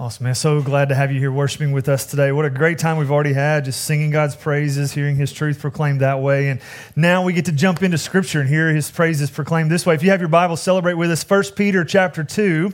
Awesome, man. So glad to have you here worshiping with us today. What a great time we've already had just singing God's praises, hearing his truth proclaimed that way. And now we get to jump into scripture and hear his praises proclaimed this way. If you have your Bible, celebrate with us 1 Peter chapter 2.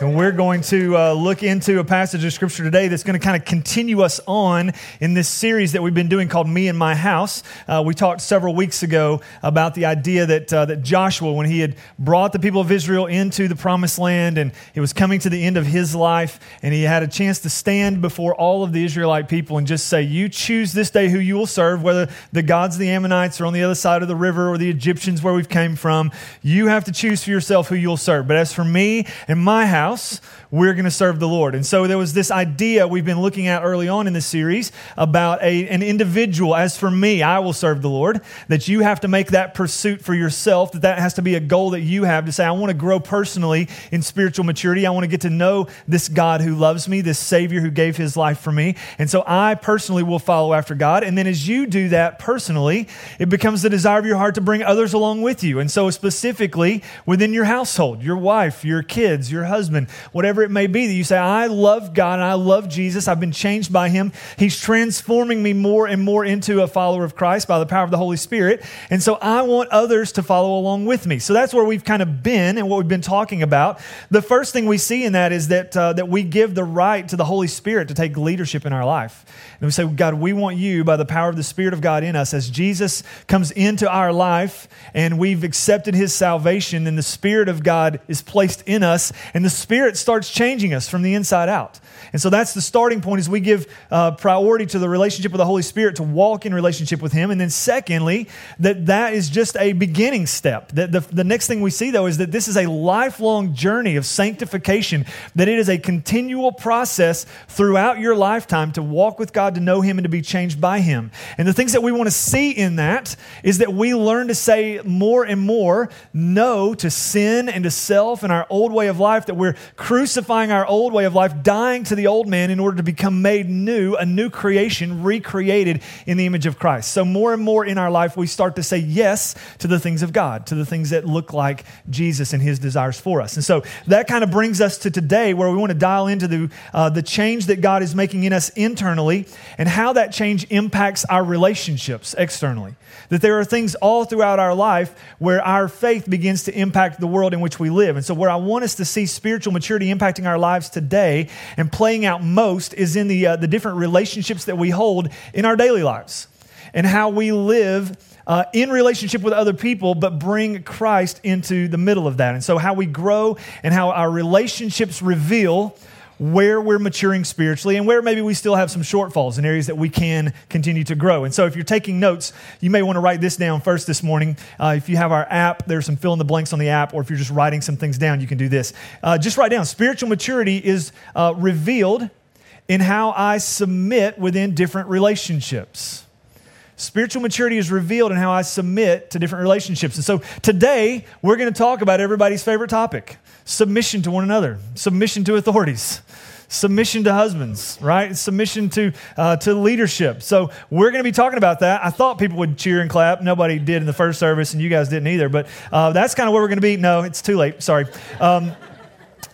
And we're going to uh, look into a passage of scripture today that's going to kind of continue us on in this series that we've been doing called Me and My House. Uh, we talked several weeks ago about the idea that, uh, that Joshua, when he had brought the people of Israel into the promised land and it was coming to the end of his life, and he had a chance to stand before all of the Israelite people and just say, You choose this day who you will serve, whether the gods of the Ammonites are on the other side of the river or the Egyptians where we've came from. You have to choose for yourself who you'll serve. But as for me and my house, house, we're going to serve the Lord. And so there was this idea we've been looking at early on in this series about a, an individual. As for me, I will serve the Lord. That you have to make that pursuit for yourself, that that has to be a goal that you have to say, I want to grow personally in spiritual maturity. I want to get to know this God who loves me, this Savior who gave his life for me. And so I personally will follow after God. And then as you do that personally, it becomes the desire of your heart to bring others along with you. And so specifically within your household, your wife, your kids, your husband, whatever it may be, that you say, I love God and I love Jesus. I've been changed by Him. He's transforming me more and more into a follower of Christ by the power of the Holy Spirit. And so I want others to follow along with me. So that's where we've kind of been and what we've been talking about. The first thing we see in that is that, uh, that we give the right to the Holy Spirit to take leadership in our life. And we say, God, we want you by the power of the Spirit of God in us. As Jesus comes into our life and we've accepted His salvation, and the Spirit of God is placed in us, and the Spirit starts changing us from the inside out. And so that's the starting point is we give uh, priority to the relationship with the Holy Spirit to walk in relationship with Him. And then secondly, that that is just a beginning step. That the, the next thing we see though is that this is a lifelong journey of sanctification, that it is a continual process throughout your lifetime to walk with God, to know Him, and to be changed by Him. And the things that we want to see in that is that we learn to say more and more no to sin and to self and our old way of life, that we're crucifying our old way of life, dying to the old man in order to become made new, a new creation, recreated in the image of Christ. So, more and more in our life, we start to say yes to the things of God, to the things that look like Jesus and his desires for us. And so, that kind of brings us to today where we want to dial into the, uh, the change that God is making in us internally and how that change impacts our relationships externally. That there are things all throughout our life where our faith begins to impact the world in which we live. And so, where I want us to see spiritual maturity impacting our lives today and playing out most is in the, uh, the different relationships that we hold in our daily lives and how we live uh, in relationship with other people, but bring Christ into the middle of that. And so, how we grow and how our relationships reveal where we're maturing spiritually and where maybe we still have some shortfalls in areas that we can continue to grow. And so, if you're taking notes, you may want to write this down first this morning. Uh, if you have our app, there's some fill in the blanks on the app, or if you're just writing some things down, you can do this. Uh, just write down spiritual maturity is uh, revealed in how I submit within different relationships. Spiritual maturity is revealed in how I submit to different relationships. And so today, we're going to talk about everybody's favorite topic submission to one another, submission to authorities submission to husbands, right? Submission to, uh, to leadership. So we're going to be talking about that. I thought people would cheer and clap. Nobody did in the first service, and you guys didn't either. But uh, that's kind of where we're going to be. No, it's too late. Sorry. Um,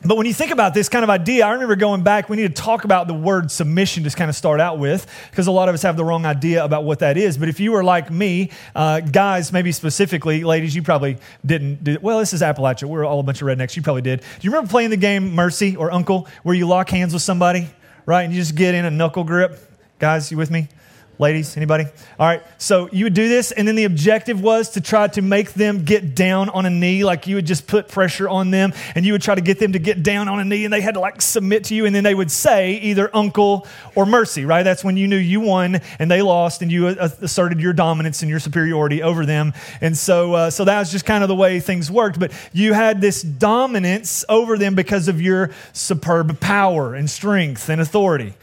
but when you think about this kind of idea, I remember going back, we need to talk about the word submission to kind of start out with, because a lot of us have the wrong idea about what that is. But if you were like me, uh, guys, maybe specifically, ladies, you probably didn't do Well, this is Appalachia. We're all a bunch of rednecks. You probably did. Do you remember playing the game Mercy or Uncle, where you lock hands with somebody, right? And you just get in a knuckle grip? Guys, you with me? Ladies, anybody? All right. So you would do this, and then the objective was to try to make them get down on a knee. Like you would just put pressure on them, and you would try to get them to get down on a knee, and they had to like submit to you, and then they would say either uncle or mercy, right? That's when you knew you won and they lost, and you asserted your dominance and your superiority over them. And so, uh, so that was just kind of the way things worked. But you had this dominance over them because of your superb power and strength and authority,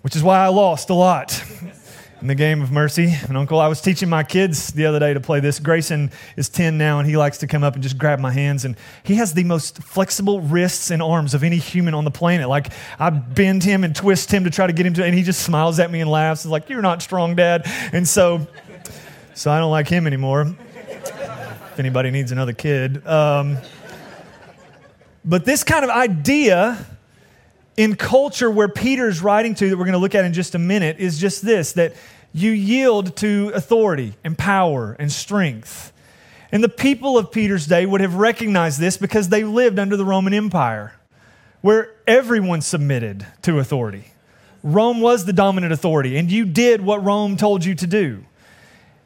which is why I lost a lot. in the game of mercy and uncle. I was teaching my kids the other day to play this. Grayson is 10 now, and he likes to come up and just grab my hands. And he has the most flexible wrists and arms of any human on the planet. Like, I bend him and twist him to try to get him to, and he just smiles at me and laughs. He's like, You're not strong, Dad. And so, so I don't like him anymore. if anybody needs another kid. Um, but this kind of idea in culture where Peter's writing to, that we're going to look at in just a minute, is just this that you yield to authority and power and strength. And the people of Peter's day would have recognized this because they lived under the Roman Empire, where everyone submitted to authority. Rome was the dominant authority, and you did what Rome told you to do.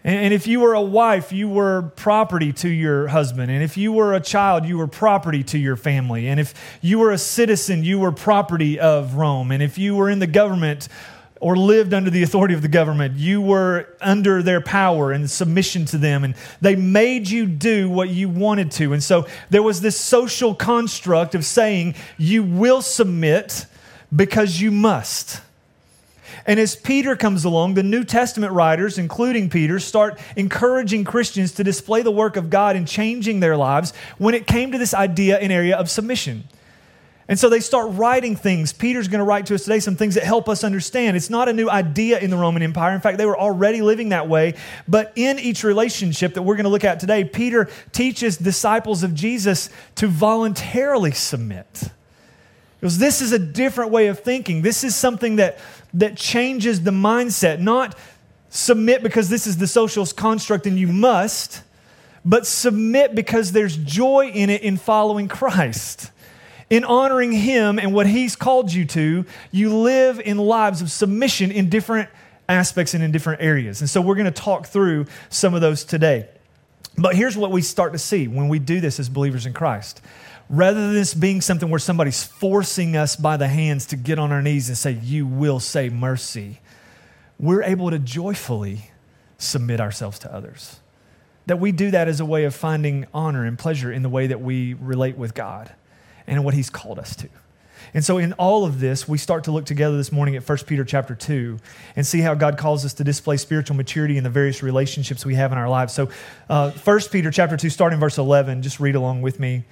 And if you were a wife, you were property to your husband. And if you were a child, you were property to your family. And if you were a citizen, you were property of Rome. And if you were in the government or lived under the authority of the government, you were under their power and submission to them. And they made you do what you wanted to. And so there was this social construct of saying, you will submit because you must. And as Peter comes along, the New Testament writers, including Peter, start encouraging Christians to display the work of God in changing their lives when it came to this idea and area of submission. And so they start writing things. Peter's going to write to us today some things that help us understand. It's not a new idea in the Roman Empire. In fact, they were already living that way. But in each relationship that we're going to look at today, Peter teaches disciples of Jesus to voluntarily submit. Because this is a different way of thinking. This is something that that changes the mindset, not submit because this is the social construct and you must, but submit because there's joy in it in following Christ. In honoring Him and what He's called you to, you live in lives of submission in different aspects and in different areas. And so we're going to talk through some of those today. But here's what we start to see when we do this as believers in Christ rather than this being something where somebody's forcing us by the hands to get on our knees and say, You will say mercy, we're able to joyfully submit ourselves to others. That we do that as a way of finding honor and pleasure in the way that we relate with God and what He's called us to. And so in all of this, we start to look together this morning at 1 Peter chapter 2 and see how God calls us to display spiritual maturity in the various relationships we have in our lives. So uh, 1 Peter chapter 2, starting verse 11, just read along with me.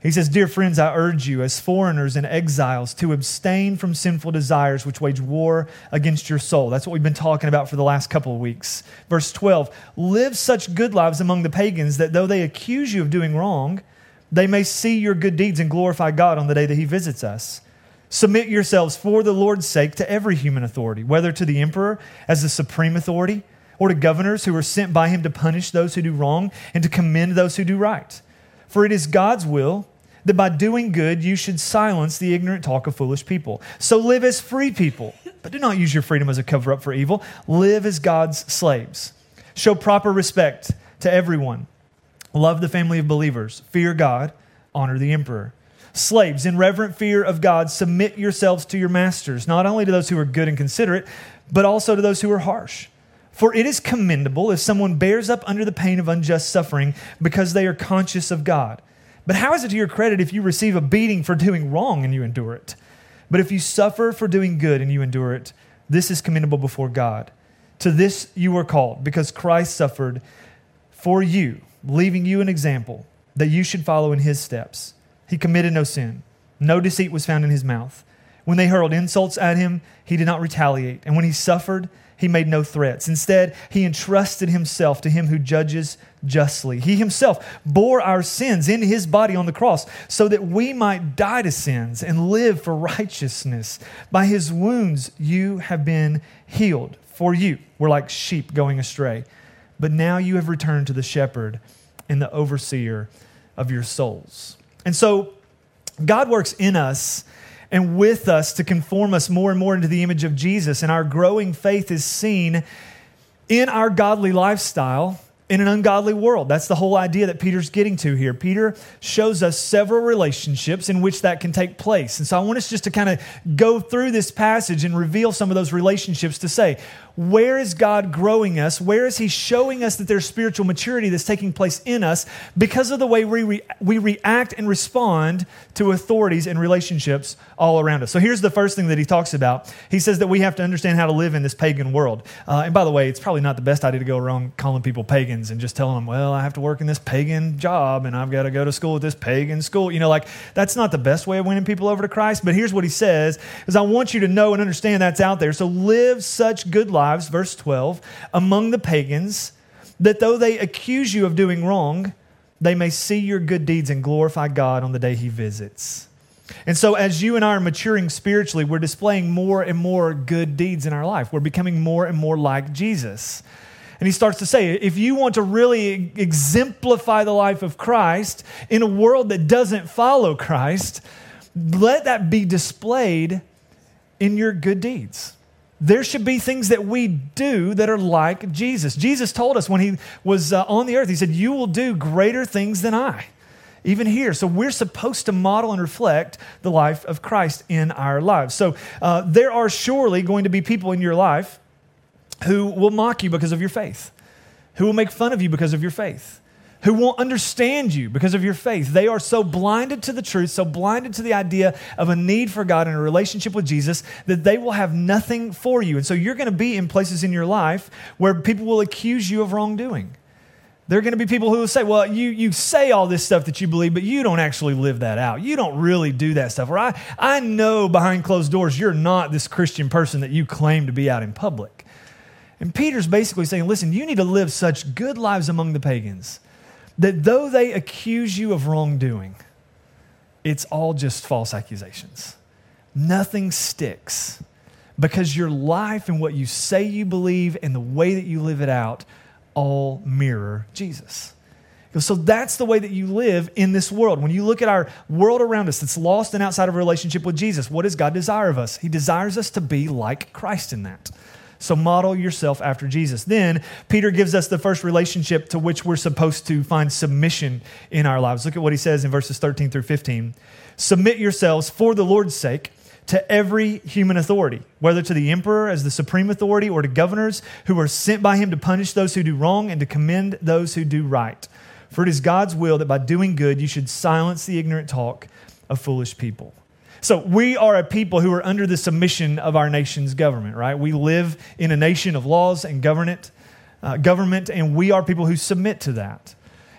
He says, Dear friends, I urge you, as foreigners and exiles, to abstain from sinful desires which wage war against your soul. That's what we've been talking about for the last couple of weeks. Verse 12 Live such good lives among the pagans that though they accuse you of doing wrong, they may see your good deeds and glorify God on the day that He visits us. Submit yourselves for the Lord's sake to every human authority, whether to the emperor as the supreme authority, or to governors who are sent by him to punish those who do wrong and to commend those who do right. For it is God's will that by doing good you should silence the ignorant talk of foolish people. So live as free people, but do not use your freedom as a cover up for evil. Live as God's slaves. Show proper respect to everyone. Love the family of believers. Fear God. Honor the emperor. Slaves, in reverent fear of God, submit yourselves to your masters, not only to those who are good and considerate, but also to those who are harsh. For it is commendable if someone bears up under the pain of unjust suffering because they are conscious of God. But how is it to your credit if you receive a beating for doing wrong and you endure it? But if you suffer for doing good and you endure it, this is commendable before God. To this you were called, because Christ suffered for you, leaving you an example that you should follow in his steps. He committed no sin, no deceit was found in his mouth. When they hurled insults at him, he did not retaliate. And when he suffered, he made no threats. Instead, he entrusted himself to him who judges justly. He himself bore our sins in his body on the cross so that we might die to sins and live for righteousness. By his wounds, you have been healed. For you were like sheep going astray, but now you have returned to the shepherd and the overseer of your souls. And so, God works in us and with us to conform us more and more into the image of Jesus. And our growing faith is seen in our godly lifestyle in an ungodly world. That's the whole idea that Peter's getting to here. Peter shows us several relationships in which that can take place. And so I want us just to kind of go through this passage and reveal some of those relationships to say, where is God growing us? Where is He showing us that there's spiritual maturity that's taking place in us because of the way we, re- we react and respond to authorities and relationships all around us? So here's the first thing that he talks about. He says that we have to understand how to live in this pagan world. Uh, and by the way, it's probably not the best idea to go around calling people pagans and just telling them, well, I have to work in this pagan job and I've got to go to school at this pagan school. You know, like that's not the best way of winning people over to Christ. But here's what he says is I want you to know and understand that's out there. So live such good lives, verse 12, among the pagans that though they accuse you of doing wrong, they may see your good deeds and glorify God on the day he visits. And so, as you and I are maturing spiritually, we're displaying more and more good deeds in our life. We're becoming more and more like Jesus. And he starts to say, if you want to really exemplify the life of Christ in a world that doesn't follow Christ, let that be displayed in your good deeds. There should be things that we do that are like Jesus. Jesus told us when he was uh, on the earth, he said, You will do greater things than I, even here. So we're supposed to model and reflect the life of Christ in our lives. So uh, there are surely going to be people in your life who will mock you because of your faith, who will make fun of you because of your faith who won't understand you because of your faith. They are so blinded to the truth, so blinded to the idea of a need for God and a relationship with Jesus that they will have nothing for you. And so you're going to be in places in your life where people will accuse you of wrongdoing. There are going to be people who will say, Well, you, you say all this stuff that you believe, but you don't actually live that out. You don't really do that stuff. Or I, I know behind closed doors you're not this Christian person that you claim to be out in public. And Peter's basically saying, Listen, you need to live such good lives among the pagans that though they accuse you of wrongdoing, it's all just false accusations. Nothing sticks because your life and what you say you believe and the way that you live it out all mirror Jesus. So that's the way that you live in this world. When you look at our world around us that's lost and outside of a relationship with Jesus, what does God desire of us? He desires us to be like Christ in that. So model yourself after Jesus. Then Peter gives us the first relationship to which we're supposed to find submission in our lives. Look at what he says in verses 13 through 15. Submit yourselves for the Lord's sake to every human authority, whether to the emperor as the supreme authority or to governors who are sent by him to punish those who do wrong and to commend those who do right. For it is God's will that by doing good you should silence the ignorant talk of foolish people. So we are a people who are under the submission of our nation's government, right? We live in a nation of laws and government, uh, government, and we are people who submit to that.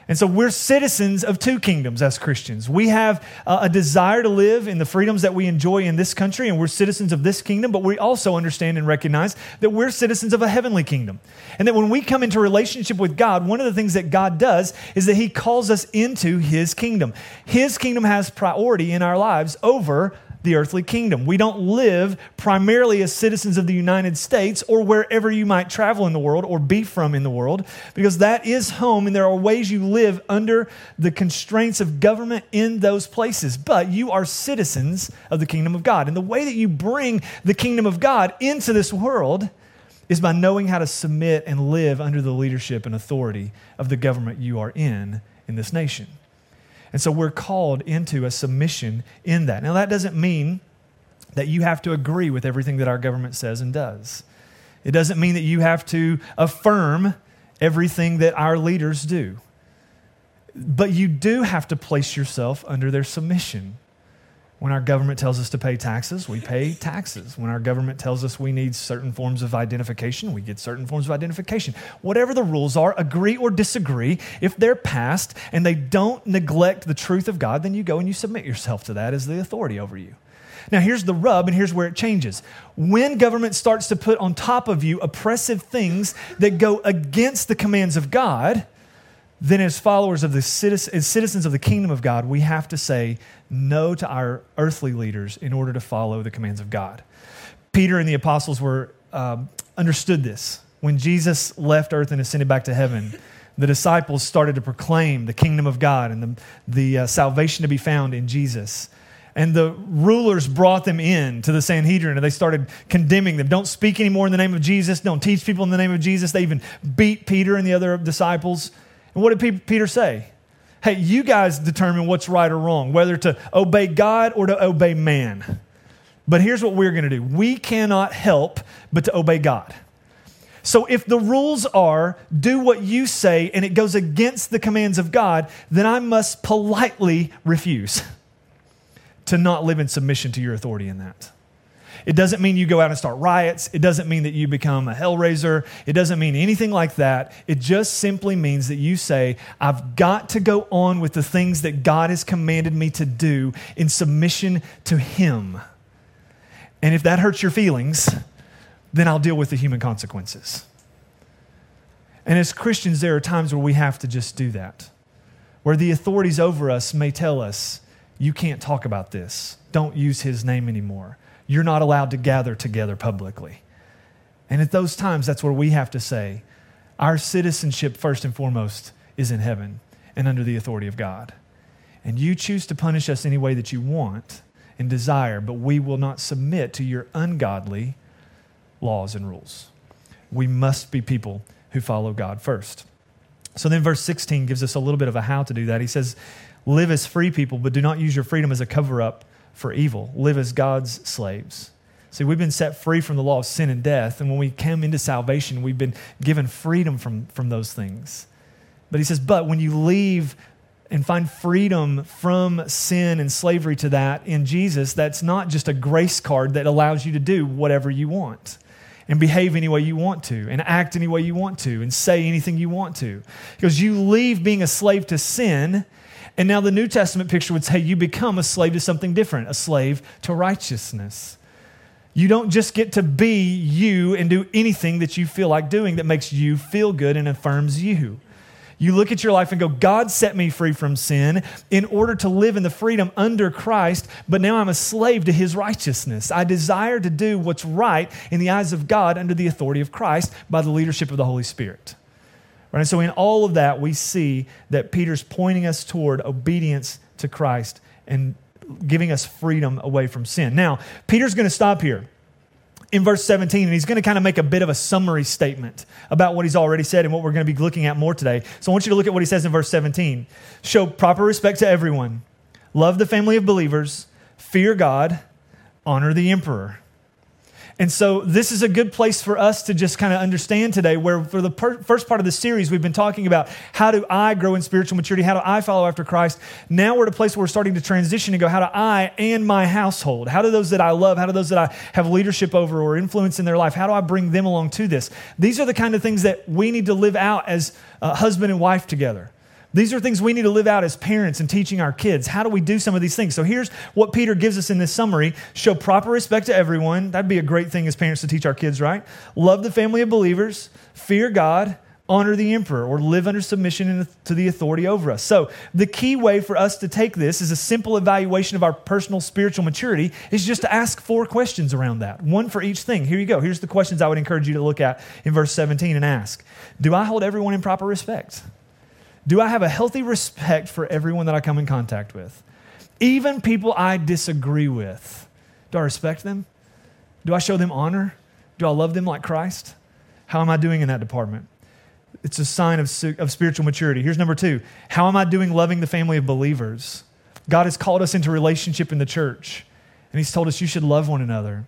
And so we're citizens of two kingdoms as Christians. We have uh, a desire to live in the freedoms that we enjoy in this country, and we're citizens of this kingdom, but we also understand and recognize that we're citizens of a heavenly kingdom. And that when we come into relationship with God, one of the things that God does is that He calls us into His kingdom. His kingdom has priority in our lives over the earthly kingdom. We don't live primarily as citizens of the United States or wherever you might travel in the world or be from in the world, because that is home and there are ways you live under the constraints of government in those places. But you are citizens of the kingdom of God. And the way that you bring the kingdom of God into this world is by knowing how to submit and live under the leadership and authority of the government you are in in this nation. And so we're called into a submission in that. Now, that doesn't mean that you have to agree with everything that our government says and does. It doesn't mean that you have to affirm everything that our leaders do. But you do have to place yourself under their submission. When our government tells us to pay taxes, we pay taxes. When our government tells us we need certain forms of identification, we get certain forms of identification. Whatever the rules are, agree or disagree. If they're passed and they don't neglect the truth of God, then you go and you submit yourself to that as the authority over you. Now, here's the rub, and here's where it changes. When government starts to put on top of you oppressive things that go against the commands of God, then as followers of the citizens, as citizens of the kingdom of God, we have to say no to our earthly leaders in order to follow the commands of God. Peter and the apostles were um, understood this. When Jesus left earth and ascended back to heaven, the disciples started to proclaim the kingdom of God and the, the uh, salvation to be found in Jesus. And the rulers brought them in to the Sanhedrin and they started condemning them. Don't speak anymore in the name of Jesus. Don't teach people in the name of Jesus. They even beat Peter and the other disciples. And what did Peter say? Hey, you guys determine what's right or wrong, whether to obey God or to obey man. But here's what we're going to do we cannot help but to obey God. So if the rules are do what you say and it goes against the commands of God, then I must politely refuse to not live in submission to your authority in that. It doesn't mean you go out and start riots. It doesn't mean that you become a hellraiser. It doesn't mean anything like that. It just simply means that you say, I've got to go on with the things that God has commanded me to do in submission to Him. And if that hurts your feelings, then I'll deal with the human consequences. And as Christians, there are times where we have to just do that, where the authorities over us may tell us, you can't talk about this. Don't use his name anymore. You're not allowed to gather together publicly. And at those times, that's where we have to say, our citizenship, first and foremost, is in heaven and under the authority of God. And you choose to punish us any way that you want and desire, but we will not submit to your ungodly laws and rules. We must be people who follow God first. So then, verse 16 gives us a little bit of a how to do that. He says, Live as free people, but do not use your freedom as a cover up for evil. Live as God's slaves. See, we've been set free from the law of sin and death. And when we come into salvation, we've been given freedom from, from those things. But he says, but when you leave and find freedom from sin and slavery to that in Jesus, that's not just a grace card that allows you to do whatever you want and behave any way you want to and act any way you want to and say anything you want to. Because you leave being a slave to sin and now the New Testament picture would say you become a slave to something different, a slave to righteousness. You don't just get to be you and do anything that you feel like doing that makes you feel good and affirms you. You look at your life and go, God set me free from sin in order to live in the freedom under Christ, but now I'm a slave to his righteousness. I desire to do what's right in the eyes of God under the authority of Christ by the leadership of the Holy Spirit. Right? So, in all of that, we see that Peter's pointing us toward obedience to Christ and giving us freedom away from sin. Now, Peter's going to stop here in verse 17, and he's going to kind of make a bit of a summary statement about what he's already said and what we're going to be looking at more today. So I want you to look at what he says in verse 17 Show proper respect to everyone, love the family of believers, fear God, honor the emperor. And so, this is a good place for us to just kind of understand today, where for the per- first part of the series, we've been talking about how do I grow in spiritual maturity? How do I follow after Christ? Now we're at a place where we're starting to transition and go, how do I and my household, how do those that I love, how do those that I have leadership over or influence in their life, how do I bring them along to this? These are the kind of things that we need to live out as uh, husband and wife together. These are things we need to live out as parents and teaching our kids. How do we do some of these things? So here's what Peter gives us in this summary show proper respect to everyone. That'd be a great thing as parents to teach our kids, right? Love the family of believers, fear God, honor the emperor, or live under submission to the authority over us. So the key way for us to take this is a simple evaluation of our personal spiritual maturity is just to ask four questions around that, one for each thing. Here you go. Here's the questions I would encourage you to look at in verse 17 and ask Do I hold everyone in proper respect? Do I have a healthy respect for everyone that I come in contact with? Even people I disagree with. Do I respect them? Do I show them honor? Do I love them like Christ? How am I doing in that department? It's a sign of, of spiritual maturity. Here's number two How am I doing loving the family of believers? God has called us into relationship in the church, and He's told us you should love one another.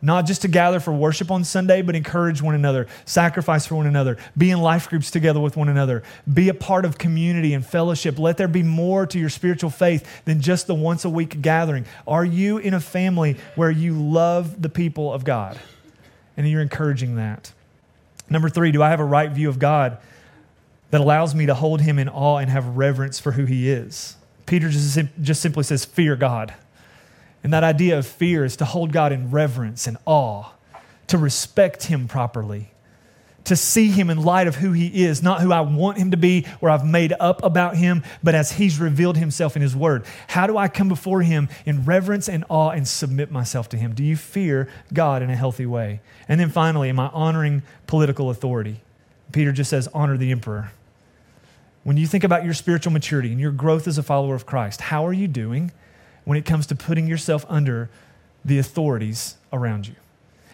Not just to gather for worship on Sunday, but encourage one another, sacrifice for one another, be in life groups together with one another, be a part of community and fellowship. Let there be more to your spiritual faith than just the once a week gathering. Are you in a family where you love the people of God and you're encouraging that? Number three, do I have a right view of God that allows me to hold him in awe and have reverence for who he is? Peter just, just simply says, Fear God. And that idea of fear is to hold God in reverence and awe, to respect Him properly, to see Him in light of who He is, not who I want Him to be or I've made up about Him, but as He's revealed Himself in His Word. How do I come before Him in reverence and awe and submit myself to Him? Do you fear God in a healthy way? And then finally, am I honoring political authority? Peter just says, honor the emperor. When you think about your spiritual maturity and your growth as a follower of Christ, how are you doing? When it comes to putting yourself under the authorities around you.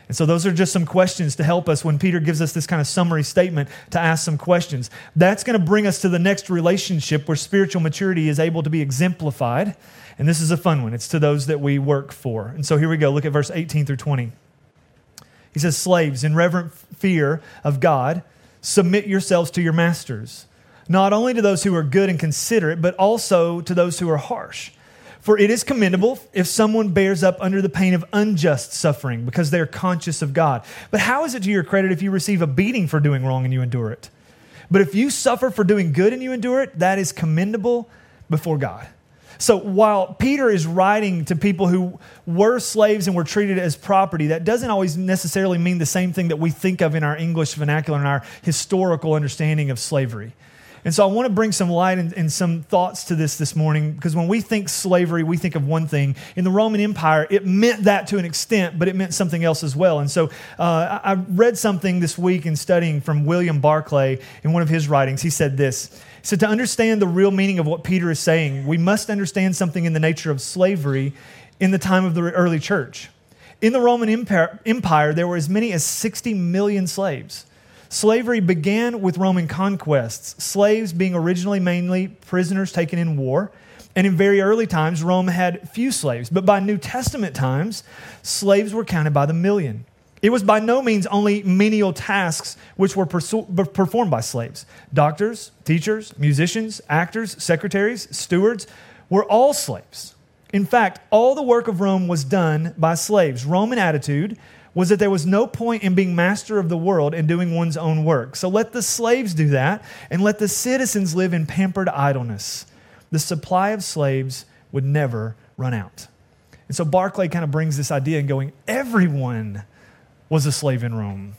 And so, those are just some questions to help us when Peter gives us this kind of summary statement to ask some questions. That's going to bring us to the next relationship where spiritual maturity is able to be exemplified. And this is a fun one. It's to those that we work for. And so, here we go. Look at verse 18 through 20. He says, Slaves, in reverent fear of God, submit yourselves to your masters, not only to those who are good and considerate, but also to those who are harsh. For it is commendable if someone bears up under the pain of unjust suffering because they are conscious of God. But how is it to your credit if you receive a beating for doing wrong and you endure it? But if you suffer for doing good and you endure it, that is commendable before God. So while Peter is writing to people who were slaves and were treated as property, that doesn't always necessarily mean the same thing that we think of in our English vernacular and our historical understanding of slavery. And so I want to bring some light and, and, some thoughts to this this morning because when we think slavery, we think of one thing. In the Roman Empire, it meant that to an extent, but it meant something else as well. And so uh, I read something this week in studying from William Barclay in one of his writings. He said this. He said, To understand the real meaning of what Peter is saying, we must understand something in the nature of slavery in the time of the early church. In the Roman Empire, Empire there were as many as 60 million slaves. Slavery began with Roman conquests, slaves being originally mainly prisoners taken in war. And in very early times, Rome had few slaves. But by New Testament times, slaves were counted by the million. It was by no means only menial tasks which were performed by slaves. Doctors, teachers, musicians, actors, secretaries, stewards were all slaves. In fact, all the work of Rome was done by slaves. Roman attitude was that there was no point in being master of the world and doing one's own work. So let the slaves do that and let the citizens live in pampered idleness. The supply of slaves would never run out. And so Barclay kind of brings this idea and going, everyone was a slave in Rome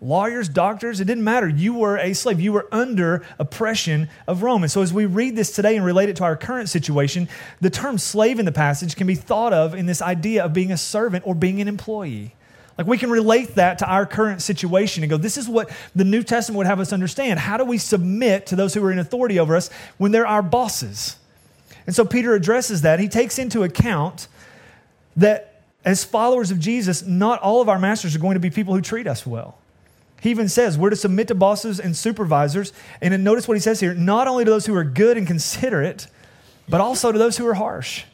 lawyers, doctors, it didn't matter. You were a slave. You were under oppression of Rome. And so, as we read this today and relate it to our current situation, the term slave in the passage can be thought of in this idea of being a servant or being an employee. Like we can relate that to our current situation and go, this is what the New Testament would have us understand. How do we submit to those who are in authority over us when they're our bosses? And so Peter addresses that. He takes into account that as followers of Jesus, not all of our masters are going to be people who treat us well. He even says we're to submit to bosses and supervisors. And then notice what he says here not only to those who are good and considerate, but also to those who are harsh.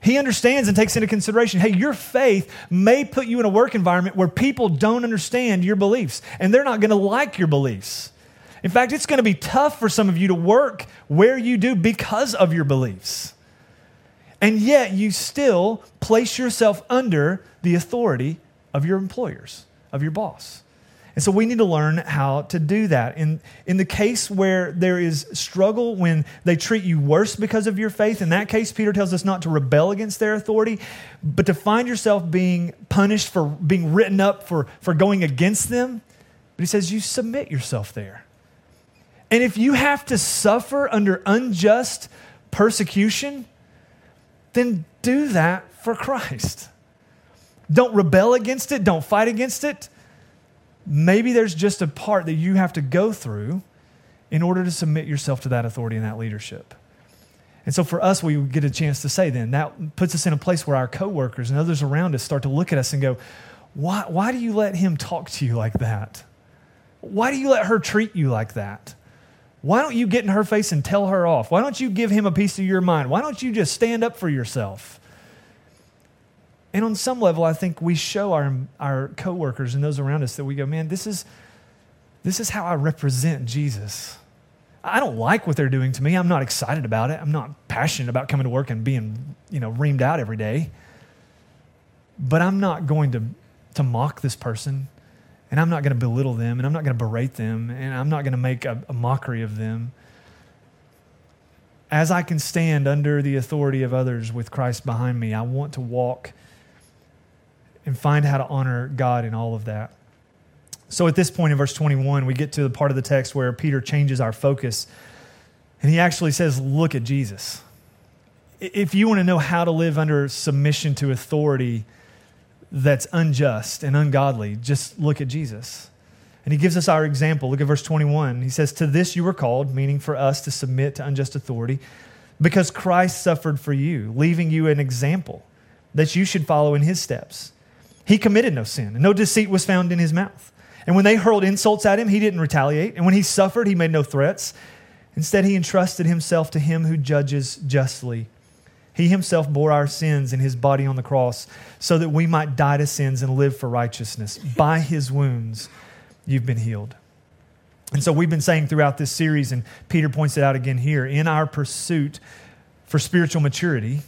He understands and takes into consideration hey, your faith may put you in a work environment where people don't understand your beliefs and they're not going to like your beliefs. In fact, it's going to be tough for some of you to work where you do because of your beliefs. And yet, you still place yourself under the authority of your employers, of your boss. And so we need to learn how to do that. In, in the case where there is struggle, when they treat you worse because of your faith, in that case, Peter tells us not to rebel against their authority, but to find yourself being punished for being written up for, for going against them. But he says, you submit yourself there. And if you have to suffer under unjust persecution, then do that for Christ. Don't rebel against it, don't fight against it maybe there's just a part that you have to go through in order to submit yourself to that authority and that leadership. And so for us, we get a chance to say then, that puts us in a place where our coworkers and others around us start to look at us and go, why, why do you let him talk to you like that? Why do you let her treat you like that? Why don't you get in her face and tell her off? Why don't you give him a piece of your mind? Why don't you just stand up for yourself? And on some level, I think we show our, our coworkers and those around us that we go, man, this is, this is how I represent Jesus. I don't like what they're doing to me. I'm not excited about it. I'm not passionate about coming to work and being, you know, reamed out every day. But I'm not going to, to mock this person, and I'm not going to belittle them, and I'm not going to berate them, and I'm not going to make a, a mockery of them. As I can stand under the authority of others with Christ behind me, I want to walk and find how to honor God in all of that. So at this point in verse 21, we get to the part of the text where Peter changes our focus and he actually says, Look at Jesus. If you want to know how to live under submission to authority that's unjust and ungodly, just look at Jesus. And he gives us our example. Look at verse 21. He says, To this you were called, meaning for us to submit to unjust authority, because Christ suffered for you, leaving you an example that you should follow in his steps. He committed no sin, and no deceit was found in his mouth. And when they hurled insults at him, he didn't retaliate. And when he suffered, he made no threats. Instead, he entrusted himself to him who judges justly. He himself bore our sins in his body on the cross so that we might die to sins and live for righteousness. By his wounds, you've been healed. And so we've been saying throughout this series, and Peter points it out again here in our pursuit for spiritual maturity,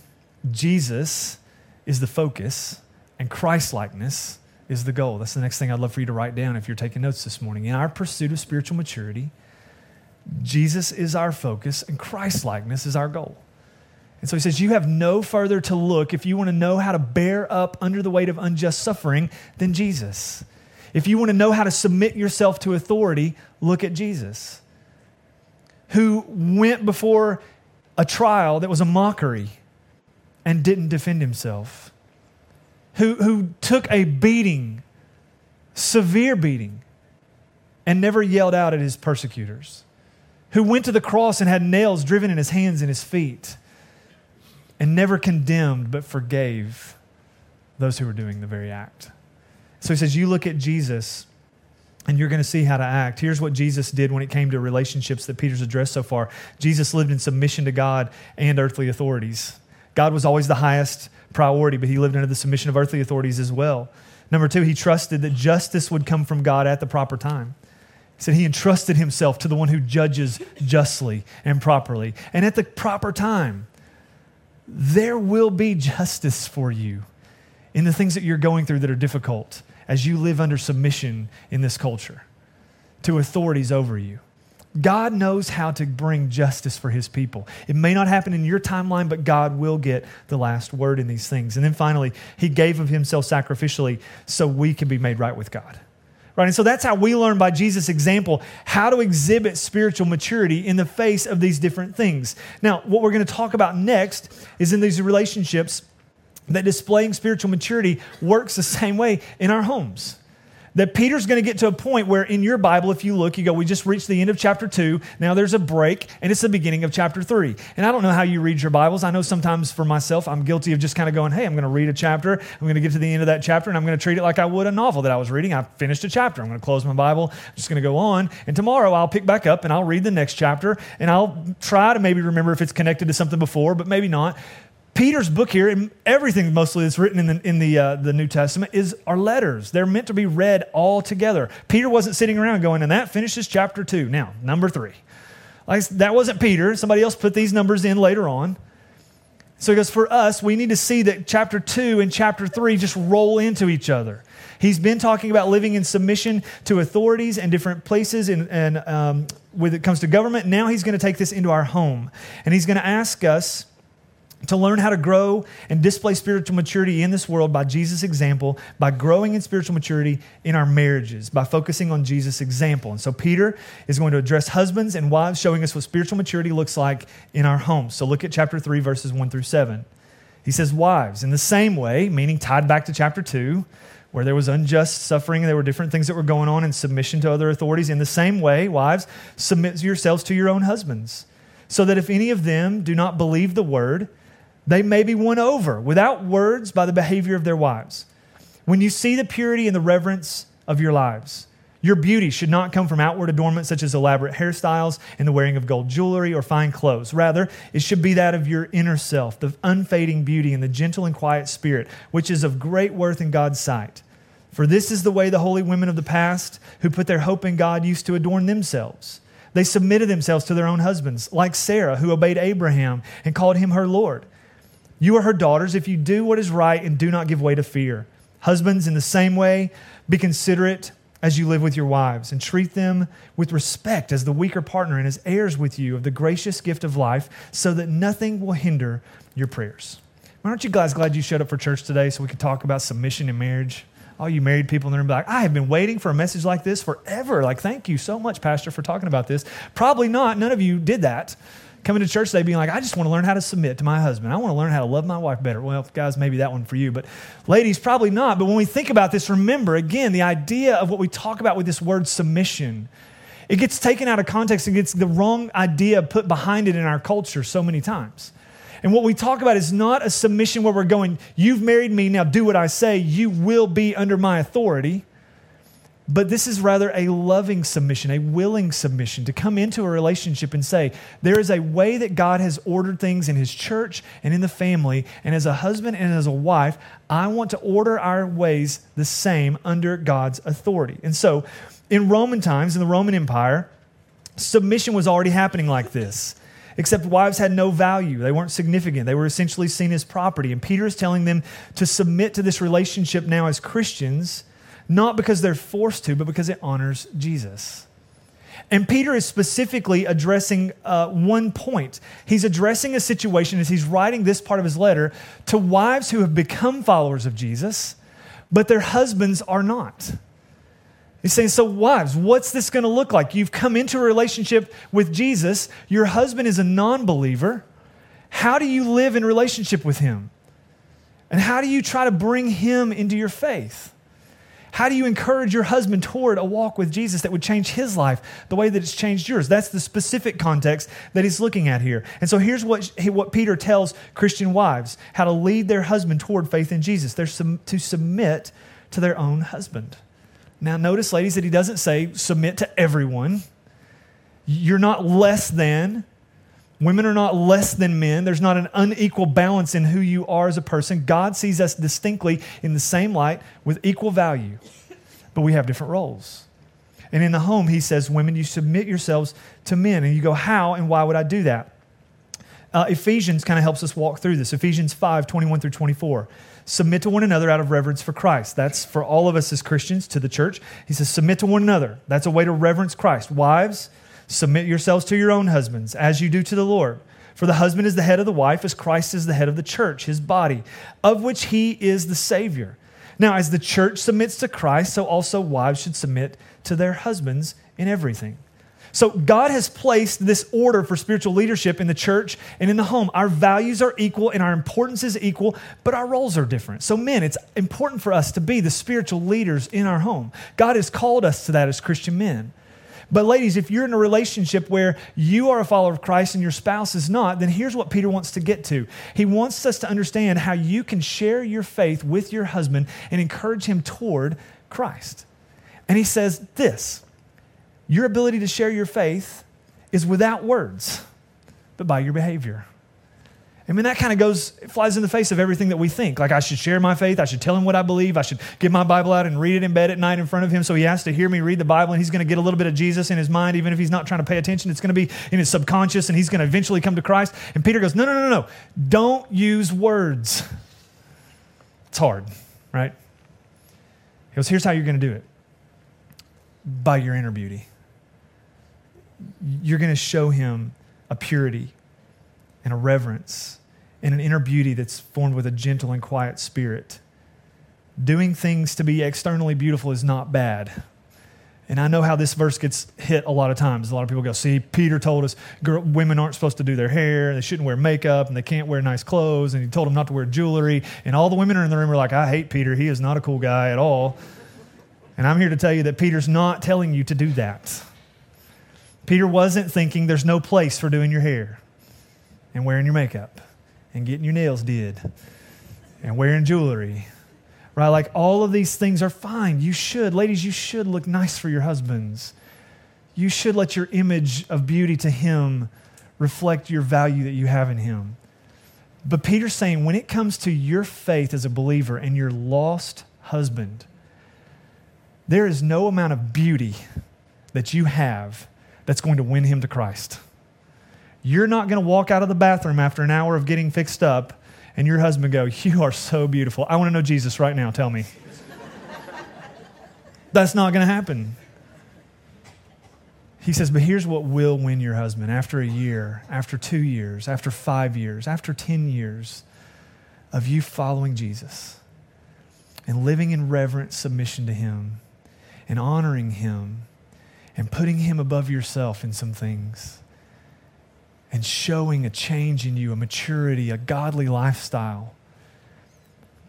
Jesus is the focus, and Christ likeness is the goal. That's the next thing I'd love for you to write down if you're taking notes this morning. In our pursuit of spiritual maturity, Jesus is our focus, and Christ likeness is our goal. And so he says, You have no further to look if you want to know how to bear up under the weight of unjust suffering than Jesus. If you want to know how to submit yourself to authority, look at Jesus, who went before a trial that was a mockery and didn't defend himself, who, who took a beating, severe beating, and never yelled out at his persecutors, who went to the cross and had nails driven in his hands and his feet and never condemned, but forgave those who were doing the very act. So he says, You look at Jesus and you're going to see how to act. Here's what Jesus did when it came to relationships that Peter's addressed so far Jesus lived in submission to God and earthly authorities. God was always the highest priority, but he lived under the submission of earthly authorities as well. Number two, he trusted that justice would come from God at the proper time. He said he entrusted himself to the one who judges justly and properly and at the proper time there will be justice for you in the things that you're going through that are difficult as you live under submission in this culture to authorities over you. God knows how to bring justice for his people. It may not happen in your timeline, but God will get the last word in these things. And then finally, he gave of himself sacrificially so we can be made right with God. Right? And so that's how we learn by Jesus' example how to exhibit spiritual maturity in the face of these different things. Now, what we're going to talk about next is in these relationships that displaying spiritual maturity works the same way in our homes that Peter's going to get to a point where in your Bible, if you look, you go, we just reached the end of chapter two. Now there's a break, and it's the beginning of chapter three. And I don't know how you read your Bibles. I know sometimes for myself, I'm guilty of just kind of going, hey, I'm going to read a chapter. I'm going to get to the end of that chapter, and I'm going to treat it like I would a novel that I was reading. I finished a chapter. I'm going to close my Bible. I'm just going to go on. And tomorrow I'll pick back up and I'll read the next chapter, and I'll try to maybe remember if it's connected to something before, but maybe not. Peter's book here, and everything mostly that's written in the, in the, uh, the New Testament, is are letters. They're meant to be read all together. Peter wasn't sitting around going, and that finishes chapter two. Now, number three. Like, that wasn't Peter. Somebody else put these numbers in later on. So he goes, for us, we need to see that chapter two and chapter three just roll into each other. He's been talking about living in submission to authorities and different places, and, and um, when it comes to government. Now he's going to take this into our home, and he's going to ask us to learn how to grow and display spiritual maturity in this world by Jesus' example, by growing in spiritual maturity in our marriages, by focusing on Jesus' example. And so Peter is going to address husbands and wives, showing us what spiritual maturity looks like in our homes. So look at chapter 3, verses 1 through 7. He says, Wives, in the same way, meaning tied back to chapter 2, where there was unjust suffering, there were different things that were going on in submission to other authorities. In the same way, wives, submit yourselves to your own husbands, so that if any of them do not believe the word, they may be won over without words by the behavior of their wives. When you see the purity and the reverence of your lives, your beauty should not come from outward adornment such as elaborate hairstyles and the wearing of gold jewelry or fine clothes. Rather, it should be that of your inner self, the unfading beauty and the gentle and quiet spirit, which is of great worth in God's sight. For this is the way the holy women of the past who put their hope in God used to adorn themselves. They submitted themselves to their own husbands, like Sarah, who obeyed Abraham and called him her Lord. You are her daughters if you do what is right and do not give way to fear. Husbands, in the same way, be considerate as you live with your wives and treat them with respect as the weaker partner and as heirs with you of the gracious gift of life so that nothing will hinder your prayers. Why Aren't you guys glad you showed up for church today so we could talk about submission in marriage? All you married people in the room like, I have been waiting for a message like this forever. Like, thank you so much, Pastor, for talking about this. Probably not. None of you did that coming to church today being like, I just want to learn how to submit to my husband. I want to learn how to love my wife better. Well, guys, maybe that one for you, but ladies, probably not. But when we think about this, remember again, the idea of what we talk about with this word submission, it gets taken out of context and gets the wrong idea put behind it in our culture so many times. And what we talk about is not a submission where we're going, You've married me, now do what I say, you will be under my authority. But this is rather a loving submission, a willing submission to come into a relationship and say, there is a way that God has ordered things in His church and in the family. And as a husband and as a wife, I want to order our ways the same under God's authority. And so, in Roman times, in the Roman Empire, submission was already happening like this. Except wives had no value. They weren't significant. They were essentially seen as property. And Peter is telling them to submit to this relationship now as Christians not because they're forced to, but because it honors Jesus. And Peter is specifically addressing uh, one point. He's addressing a situation as he's writing this part of his letter to wives who have become followers of Jesus, but their husbands are not. He's saying, So, wives, what's this going to look like? You've come into a relationship with Jesus, your husband is a non believer. How do you live in relationship with him? And how do you try to bring him into your faith? How do you encourage your husband toward a walk with Jesus that would change his life the way that it's changed yours? That's the specific context that he's looking at here. And so here's what, what Peter tells Christian wives how to lead their husband toward faith in Jesus. They're to submit to their own husband. Now, notice, ladies, that he doesn't say submit to everyone. You're not less than. Women are not less than men. There's not an unequal balance in who you are as a person. God sees us distinctly in the same light with equal value, but we have different roles. And in the home, he says, Women, you submit yourselves to men. And you go, How and why would I do that? Uh, Ephesians kind of helps us walk through this. Ephesians 5 21 through 24. Submit to one another out of reverence for Christ. That's for all of us as Christians to the church. He says, Submit to one another. That's a way to reverence Christ. Wives, Submit yourselves to your own husbands, as you do to the Lord. For the husband is the head of the wife, as Christ is the head of the church, his body, of which he is the Savior. Now, as the church submits to Christ, so also wives should submit to their husbands in everything. So, God has placed this order for spiritual leadership in the church and in the home. Our values are equal and our importance is equal, but our roles are different. So, men, it's important for us to be the spiritual leaders in our home. God has called us to that as Christian men. But, ladies, if you're in a relationship where you are a follower of Christ and your spouse is not, then here's what Peter wants to get to. He wants us to understand how you can share your faith with your husband and encourage him toward Christ. And he says this your ability to share your faith is without words, but by your behavior. I mean, that kind of goes, flies in the face of everything that we think. Like, I should share my faith. I should tell him what I believe. I should get my Bible out and read it in bed at night in front of him so he has to hear me read the Bible and he's going to get a little bit of Jesus in his mind, even if he's not trying to pay attention. It's going to be in his subconscious and he's going to eventually come to Christ. And Peter goes, No, no, no, no. Don't use words. It's hard, right? He goes, Here's how you're going to do it by your inner beauty. You're going to show him a purity and a reverence and an inner beauty that's formed with a gentle and quiet spirit. Doing things to be externally beautiful is not bad. And I know how this verse gets hit a lot of times. A lot of people go, see, Peter told us girl, women aren't supposed to do their hair, they shouldn't wear makeup, and they can't wear nice clothes, and he told them not to wear jewelry. And all the women in the room are like, I hate Peter. He is not a cool guy at all. And I'm here to tell you that Peter's not telling you to do that. Peter wasn't thinking there's no place for doing your hair and wearing your makeup and getting your nails did and wearing jewelry. Right? Like all of these things are fine. You should, ladies, you should look nice for your husbands. You should let your image of beauty to him reflect your value that you have in him. But Peter's saying when it comes to your faith as a believer and your lost husband, there is no amount of beauty that you have that's going to win him to Christ. You're not going to walk out of the bathroom after an hour of getting fixed up and your husband go, You are so beautiful. I want to know Jesus right now. Tell me. That's not going to happen. He says, But here's what will win your husband after a year, after two years, after five years, after 10 years of you following Jesus and living in reverent submission to Him and honoring Him and putting Him above yourself in some things and showing a change in you, a maturity, a godly lifestyle,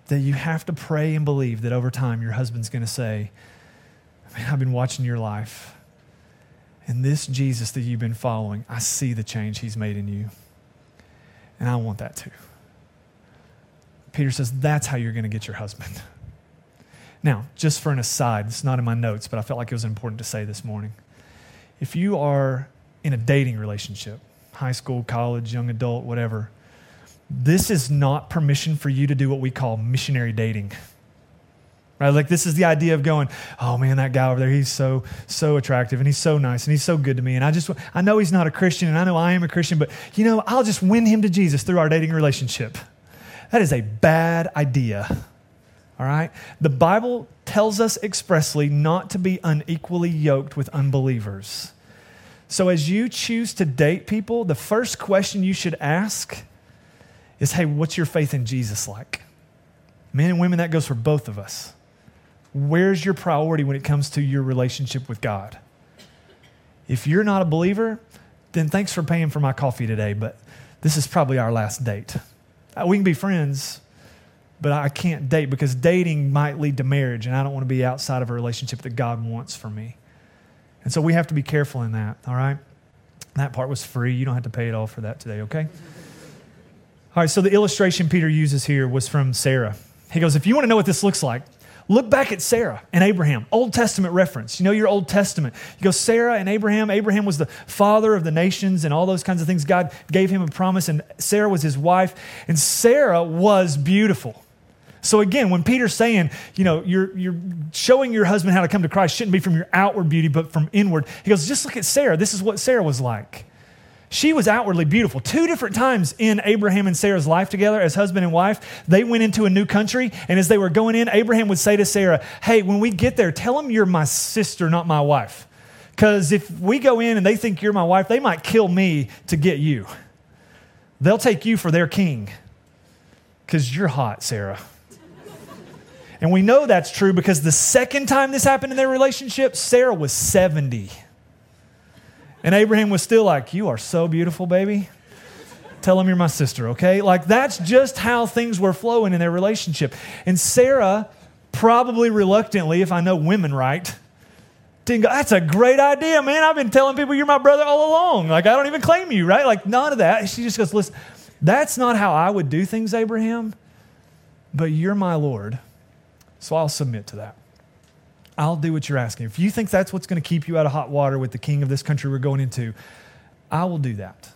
that you have to pray and believe that over time your husband's going to say, Man, I've been watching your life. And this Jesus that you've been following, I see the change he's made in you. And I want that too. Peter says that's how you're going to get your husband. Now, just for an aside, it's not in my notes, but I felt like it was important to say this morning. If you are in a dating relationship, high school, college, young adult, whatever, this is not permission for you to do what we call missionary dating. Right? Like this is the idea of going, oh man, that guy over there, he's so, so attractive and he's so nice and he's so good to me. And I just, I know he's not a Christian and I know I am a Christian, but you know, I'll just win him to Jesus through our dating relationship. That is a bad idea. All right? The Bible tells us expressly not to be unequally yoked with unbelievers. So as you choose to date people, the first question you should ask is hey, what's your faith in Jesus like? Men and women, that goes for both of us. Where's your priority when it comes to your relationship with God? If you're not a believer, then thanks for paying for my coffee today, but this is probably our last date. Uh, we can be friends, but I can't date because dating might lead to marriage, and I don't want to be outside of a relationship that God wants for me. And so we have to be careful in that, all right? That part was free. You don't have to pay it all for that today, okay? All right, so the illustration Peter uses here was from Sarah. He goes, If you want to know what this looks like, Look back at Sarah and Abraham, Old Testament reference. You know your Old Testament. You go, Sarah and Abraham. Abraham was the father of the nations and all those kinds of things. God gave him a promise, and Sarah was his wife. And Sarah was beautiful. So again, when Peter's saying, you know, you're, you're showing your husband how to come to Christ shouldn't be from your outward beauty, but from inward, he goes, just look at Sarah. This is what Sarah was like. She was outwardly beautiful. Two different times in Abraham and Sarah's life together as husband and wife, they went into a new country. And as they were going in, Abraham would say to Sarah, Hey, when we get there, tell them you're my sister, not my wife. Because if we go in and they think you're my wife, they might kill me to get you. They'll take you for their king because you're hot, Sarah. And we know that's true because the second time this happened in their relationship, Sarah was 70. And Abraham was still like, You are so beautiful, baby. Tell him you're my sister, okay? Like, that's just how things were flowing in their relationship. And Sarah, probably reluctantly, if I know women right, didn't go, That's a great idea, man. I've been telling people you're my brother all along. Like, I don't even claim you, right? Like, none of that. She just goes, Listen, that's not how I would do things, Abraham, but you're my Lord. So I'll submit to that. I'll do what you're asking. If you think that's what's going to keep you out of hot water with the king of this country we're going into, I will do that.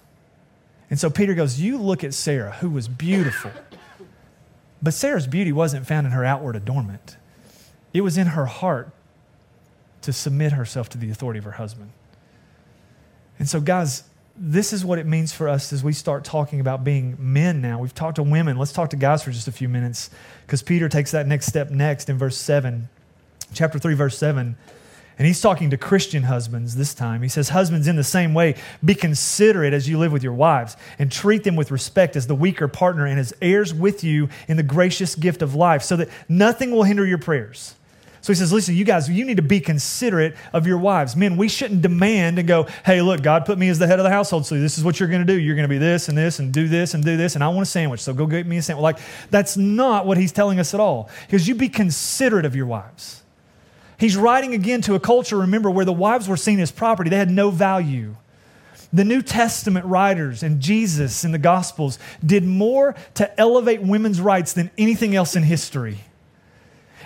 And so Peter goes, You look at Sarah, who was beautiful. But Sarah's beauty wasn't found in her outward adornment, it was in her heart to submit herself to the authority of her husband. And so, guys, this is what it means for us as we start talking about being men now. We've talked to women. Let's talk to guys for just a few minutes because Peter takes that next step next in verse 7 chapter 3, verse 7. And he's talking to Christian husbands this time. He says, Husbands, in the same way, be considerate as you live with your wives and treat them with respect as the weaker partner and as heirs with you in the gracious gift of life, so that nothing will hinder your prayers. So he says, Listen, you guys, you need to be considerate of your wives. Men, we shouldn't demand and go, Hey, look, God put me as the head of the household, so this is what you're going to do. You're going to be this and this and do this and do this, and I want a sandwich, so go get me a sandwich. Like, that's not what he's telling us at all. Because you be considerate of your wives. He's writing again to a culture, remember, where the wives were seen as property, they had no value. The New Testament writers and Jesus in the Gospels did more to elevate women's rights than anything else in history.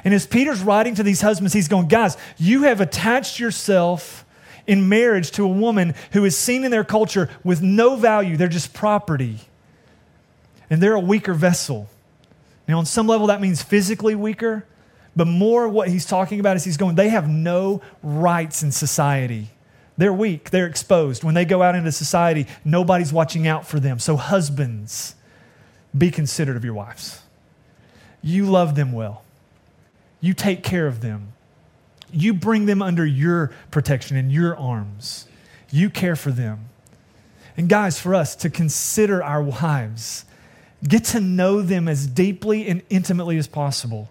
And as Peter's writing to these husbands, he's going, Guys, you have attached yourself in marriage to a woman who is seen in their culture with no value. They're just property. And they're a weaker vessel. Now, on some level, that means physically weaker, but more what he's talking about is he's going, they have no rights in society. They're weak, they're exposed. When they go out into society, nobody's watching out for them. So, husbands, be considerate of your wives. You love them well, you take care of them, you bring them under your protection in your arms, you care for them. And, guys, for us to consider our wives, get to know them as deeply and intimately as possible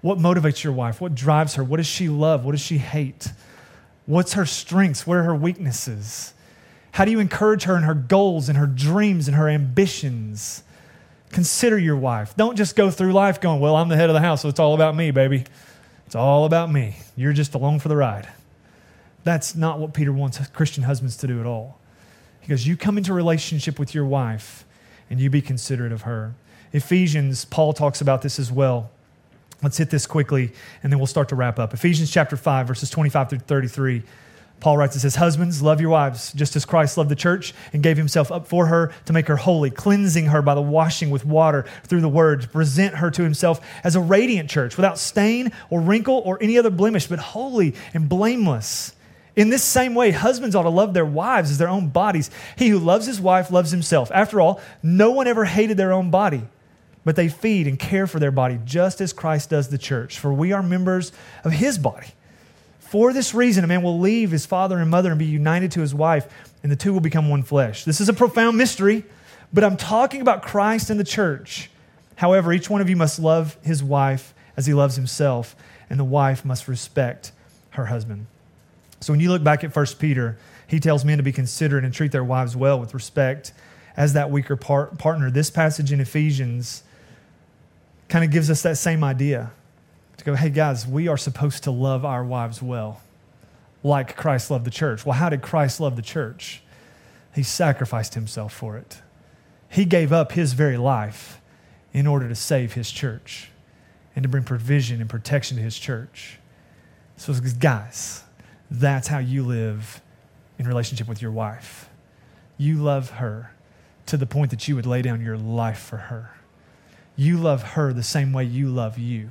what motivates your wife? What drives her? What does she love? What does she hate? What's her strengths? What are her weaknesses? How do you encourage her in her goals and her dreams and her ambitions? Consider your wife. Don't just go through life going, Well, I'm the head of the house, so it's all about me, baby. It's all about me. You're just along for the ride. That's not what Peter wants Christian husbands to do at all. He goes, You come into relationship with your wife and you be considerate of her. Ephesians, Paul talks about this as well Let's hit this quickly and then we'll start to wrap up. Ephesians chapter 5, verses 25 through 33. Paul writes, it says, Husbands, love your wives, just as Christ loved the church and gave himself up for her to make her holy, cleansing her by the washing with water through the word, to present her to himself as a radiant church, without stain or wrinkle or any other blemish, but holy and blameless. In this same way, husbands ought to love their wives as their own bodies. He who loves his wife loves himself. After all, no one ever hated their own body, but they feed and care for their body just as Christ does the church, for we are members of his body. For this reason, a man will leave his father and mother and be united to his wife, and the two will become one flesh. This is a profound mystery, but I'm talking about Christ and the church. However, each one of you must love his wife as he loves himself, and the wife must respect her husband. So when you look back at 1 Peter, he tells men to be considerate and treat their wives well with respect as that weaker par- partner. This passage in Ephesians kind of gives us that same idea to go, hey guys, we are supposed to love our wives well, like Christ loved the church. Well, how did Christ love the church? He sacrificed himself for it. He gave up his very life in order to save his church and to bring provision and protection to his church. So, guys, that's how you live in relationship with your wife. You love her to the point that you would lay down your life for her. You love her the same way you love you.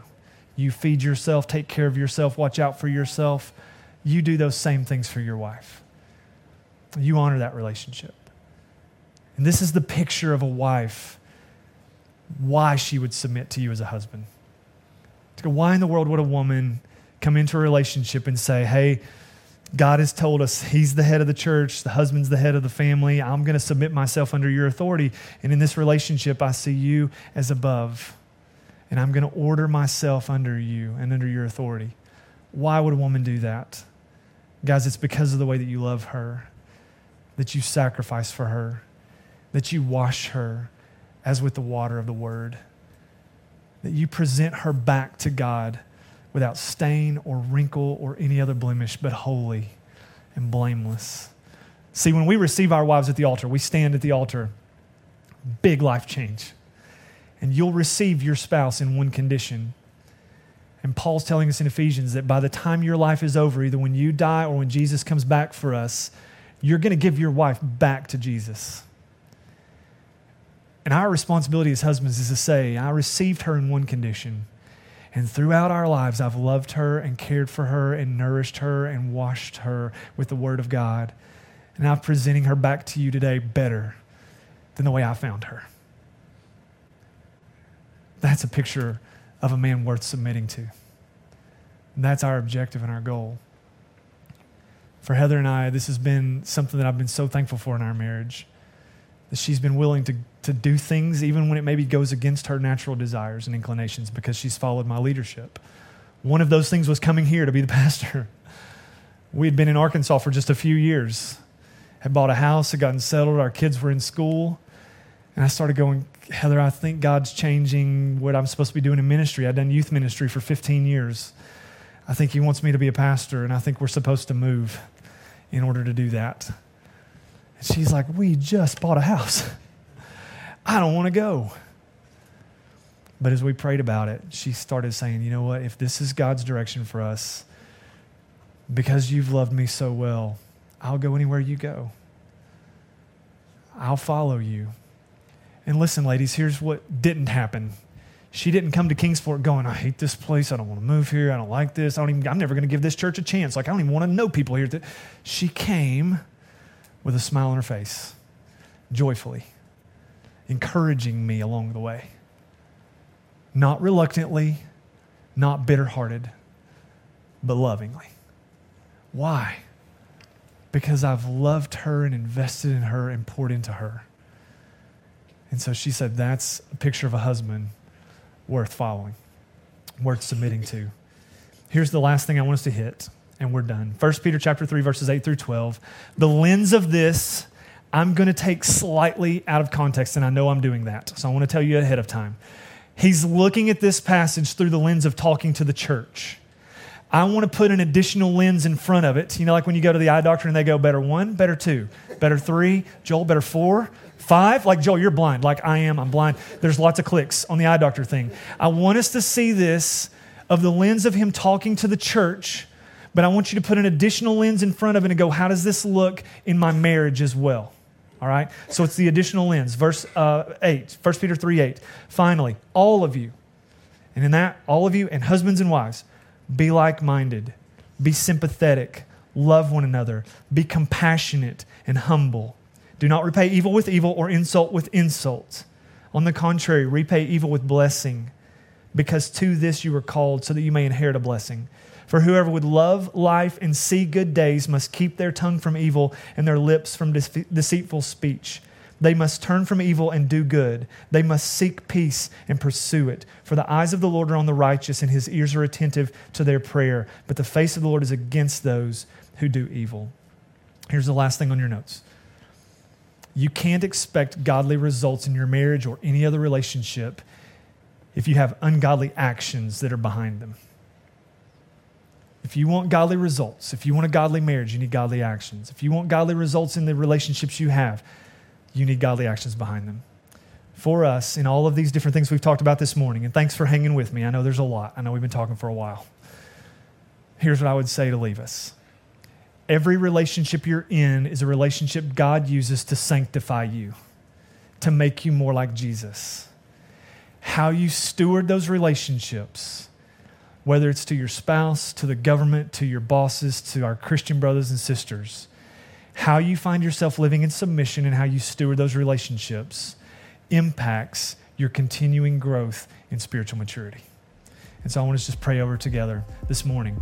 You feed yourself, take care of yourself, watch out for yourself. You do those same things for your wife. You honor that relationship. And this is the picture of a wife, why she would submit to you as a husband. To go, why in the world would a woman come into a relationship and say, hey, God has told us He's the head of the church, the husband's the head of the family. I'm going to submit myself under your authority. And in this relationship, I see you as above and I'm going to order myself under you and under your authority. Why would a woman do that? Guys, it's because of the way that you love her, that you sacrifice for her, that you wash her as with the water of the word, that you present her back to God without stain or wrinkle or any other blemish, but holy and blameless. See, when we receive our wives at the altar, we stand at the altar, big life change and you'll receive your spouse in one condition. And Paul's telling us in Ephesians that by the time your life is over, either when you die or when Jesus comes back for us, you're going to give your wife back to Jesus. And our responsibility as husbands is to say, I received her in one condition. And throughout our lives, I've loved her and cared for her and nourished her and washed her with the Word of God. And I'm presenting her back to you today better than the way I found her. That's a picture of a man worth submitting to. And that's our objective and our goal. For Heather and I, this has been something that I've been so thankful for in our marriage. That she's been willing to, to do things even when it maybe goes against her natural desires and inclinations because she's followed my leadership. One of those things was coming here to be the pastor. We had been in Arkansas for just a few years, had bought a house, had gotten settled, our kids were in school. And I started going, Heather, I think God's changing what I'm supposed to be doing in ministry. I've done youth ministry for 15 years. I think He wants me to be a pastor, and I think we're supposed to move in order to do that. And she's like, We just bought a house. I don't want to go. But as we prayed about it, she started saying, You know what? If this is God's direction for us, because you've loved me so well, I'll go anywhere you go. I'll follow you. And listen, ladies, here's what didn't happen. She didn't come to Kingsport going, I hate this place. I don't want to move here. I don't like this. I don't even, I'm never going to give this church a chance. Like, I don't even want to know people here. She came with a smile on her face, joyfully, encouraging me along the way. Not reluctantly, not bitter hearted, but lovingly. Why? Because I've loved her and invested in her and poured into her. And so she said, That's a picture of a husband worth following, worth submitting to. Here's the last thing I want us to hit, and we're done. 1 Peter chapter 3, verses 8 through 12. The lens of this, I'm going to take slightly out of context, and I know I'm doing that. So I want to tell you ahead of time. He's looking at this passage through the lens of talking to the church. I want to put an additional lens in front of it. You know, like when you go to the eye doctor and they go, better one, better two, better three, Joel, better four, five. Like, Joel, you're blind. Like I am, I'm blind. There's lots of clicks on the eye doctor thing. I want us to see this of the lens of him talking to the church, but I want you to put an additional lens in front of it and go, how does this look in my marriage as well? All right? So it's the additional lens. Verse uh, 8, 1 Peter 3 8. Finally, all of you, and in that, all of you, and husbands and wives, be like minded, be sympathetic, love one another, be compassionate and humble. Do not repay evil with evil or insult with insult. On the contrary, repay evil with blessing, because to this you were called, so that you may inherit a blessing. For whoever would love life and see good days must keep their tongue from evil and their lips from deceitful speech. They must turn from evil and do good. They must seek peace and pursue it. For the eyes of the Lord are on the righteous, and his ears are attentive to their prayer. But the face of the Lord is against those who do evil. Here's the last thing on your notes you can't expect godly results in your marriage or any other relationship if you have ungodly actions that are behind them. If you want godly results, if you want a godly marriage, you need godly actions. If you want godly results in the relationships you have, you need godly actions behind them. For us, in all of these different things we've talked about this morning, and thanks for hanging with me. I know there's a lot. I know we've been talking for a while. Here's what I would say to leave us every relationship you're in is a relationship God uses to sanctify you, to make you more like Jesus. How you steward those relationships whether it's to your spouse, to the government, to your bosses, to our Christian brothers and sisters, how you find yourself living in submission and how you steward those relationships impacts your continuing growth in spiritual maturity. And so I want to just pray over together this morning